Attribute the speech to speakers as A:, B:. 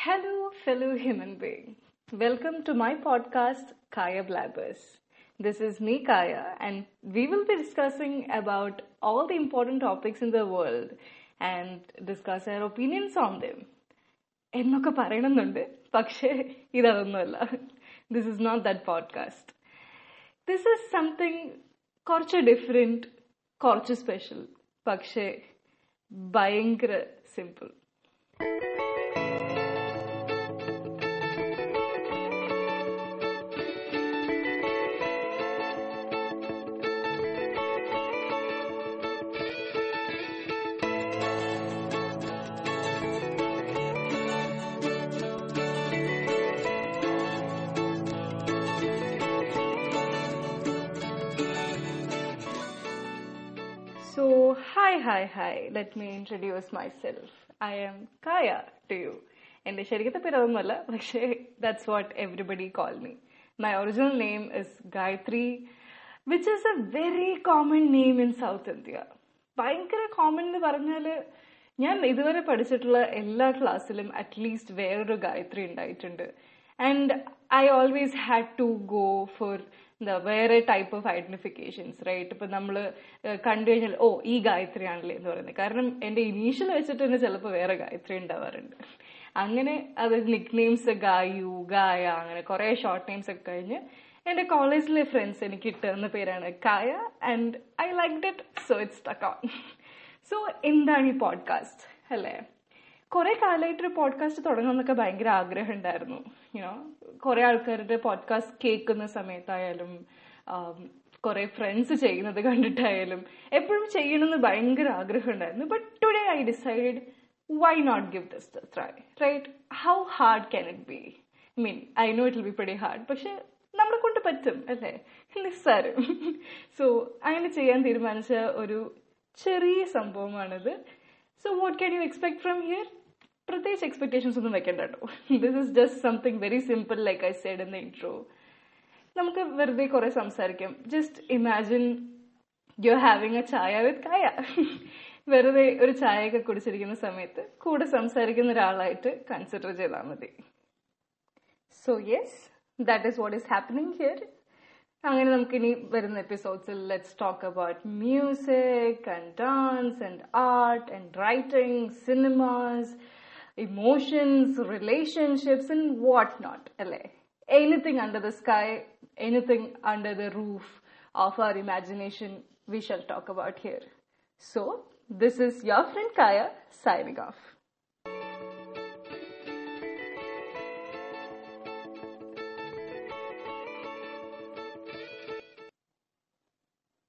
A: Hello, fellow human being. Welcome to my podcast, Kaya Blabbers. This is me, Kaya, and we will be discussing about all the important topics in the world and discuss our opinions on them. എന്നൊക്കെ പറയണമെന്നുണ്ട് പക്ഷേ ഇതൊന്നുമല്ല this is not that podcast this is something കുറച്ച് different കുറച്ച് special പക്ഷേ ഭയങ്കര simple So, hi hi let me me myself I am Kaya to you എന്റെ ശരിക്കത്തെ പേര് അതൊന്നുമല്ല പക്ഷേ that's what everybody call me my original name is Gayathri which is a very common name in South India ഭയങ്കര common എന്ന് പറഞ്ഞാൽ ഞാൻ ഇതുവരെ പഠിച്ചിട്ടുള്ള എല്ലാ ക്ലാസ്സിലും അറ്റ്ലീസ്റ്റ് വേറൊരു ഗായത്രി ഉണ്ടായിട്ടുണ്ട്. And I always had to go for എന്താ വേറെ ടൈപ്പ് ഓഫ് ഐഡന്റിഫിക്കേഷൻസ് റൈറ്റ് ഇപ്പൊ നമ്മൾ കണ്ടു കഴിഞ്ഞാൽ ഓ ഈ ഗായത്രി ആണല്ലേ എന്ന് പറയുന്നത്. കാരണം എന്റെ ഇനീഷ്യൽ വെച്ചിട്ട് തന്നെ ചിലപ്പോൾ വേറെ ഗായത്രി ഉണ്ടാവാറുണ്ട്. അങ്ങനെ അത് നിക് നെയിംസ് ഗായു ഗായ അങ്ങനെ കുറെ ഷോർട്ട് നെയിംസ് ഒക്കെ കഴിഞ്ഞ് എന്റെ കോളേജിലെ ഫ്രണ്ട്സ് എനിക്ക് ഇട്ടുന്ന പേരാണ് Kaya and I like it so it's stuck on so എന്താണ് ഈ പോഡ്കാസ്റ്റ് അല്ലേ? കുറെ കാലമായിട്ട് ഒരു പോഡ്കാസ്റ്റ് തുടങ്ങണമെന്നൊക്കെ ഭയങ്കര ആഗ്രഹം ഉണ്ടായിരുന്നു യുനോ കുറെ ആൾക്കാരുടെ പോഡ്കാസ്റ്റ് കേൾക്കുന്ന സമയത്തായാലും കുറെ ഫ്രണ്ട്സ് ചെയ്യുന്നത് കണ്ടിട്ടായാലും എപ്പോഴും ചെയ്യണമെന്ന് ഭയങ്കര ആഗ്രഹം ഉണ്ടായിരുന്നു but today I decide why not give this a try? Right? How hard can it be? I mean i know will be pretty hard പക്ഷെ നമ്മളെ കൊണ്ട് പറ്റും അല്ലേ? നിസ്സാരം. സോ അങ്ങനെ ചെയ്യാൻ തീരുമാനിച്ച ഒരു ചെറിയ സംഭവമാണിത്. So what can you expect from here പ്രത്യേകിച്ച് എക്സ്പെക്ടേഷൻസ് ഒന്നും വെക്കണ്ട കേട്ടോ this is just something very simple like I said in the intro നമുക്ക് വെറുതെ കുറെ സംസാരിക്കാം. Just imagine you having a chaya with Kaya വെറുതെ ഒരു ചായയൊക്കെ കുടിച്ചിരിക്കുന്ന സമയത്ത് കൂടെ സംസാരിക്കുന്ന ഒരാളായിട്ട് കൺസിഡർ ചെയ്താൽ മതി. So yes that is what is happening here അങ്ങനെ നമുക്ക് ഇനി വരുന്ന എപ്പിസോഡ്സിൽ let's talk about music and dance and art and writing cinemas emotions, relationships, and whatnot. LA. Anything under the sky, anything under the roof of our imagination, we shall talk about here. So, this is your friend Kaya signing off.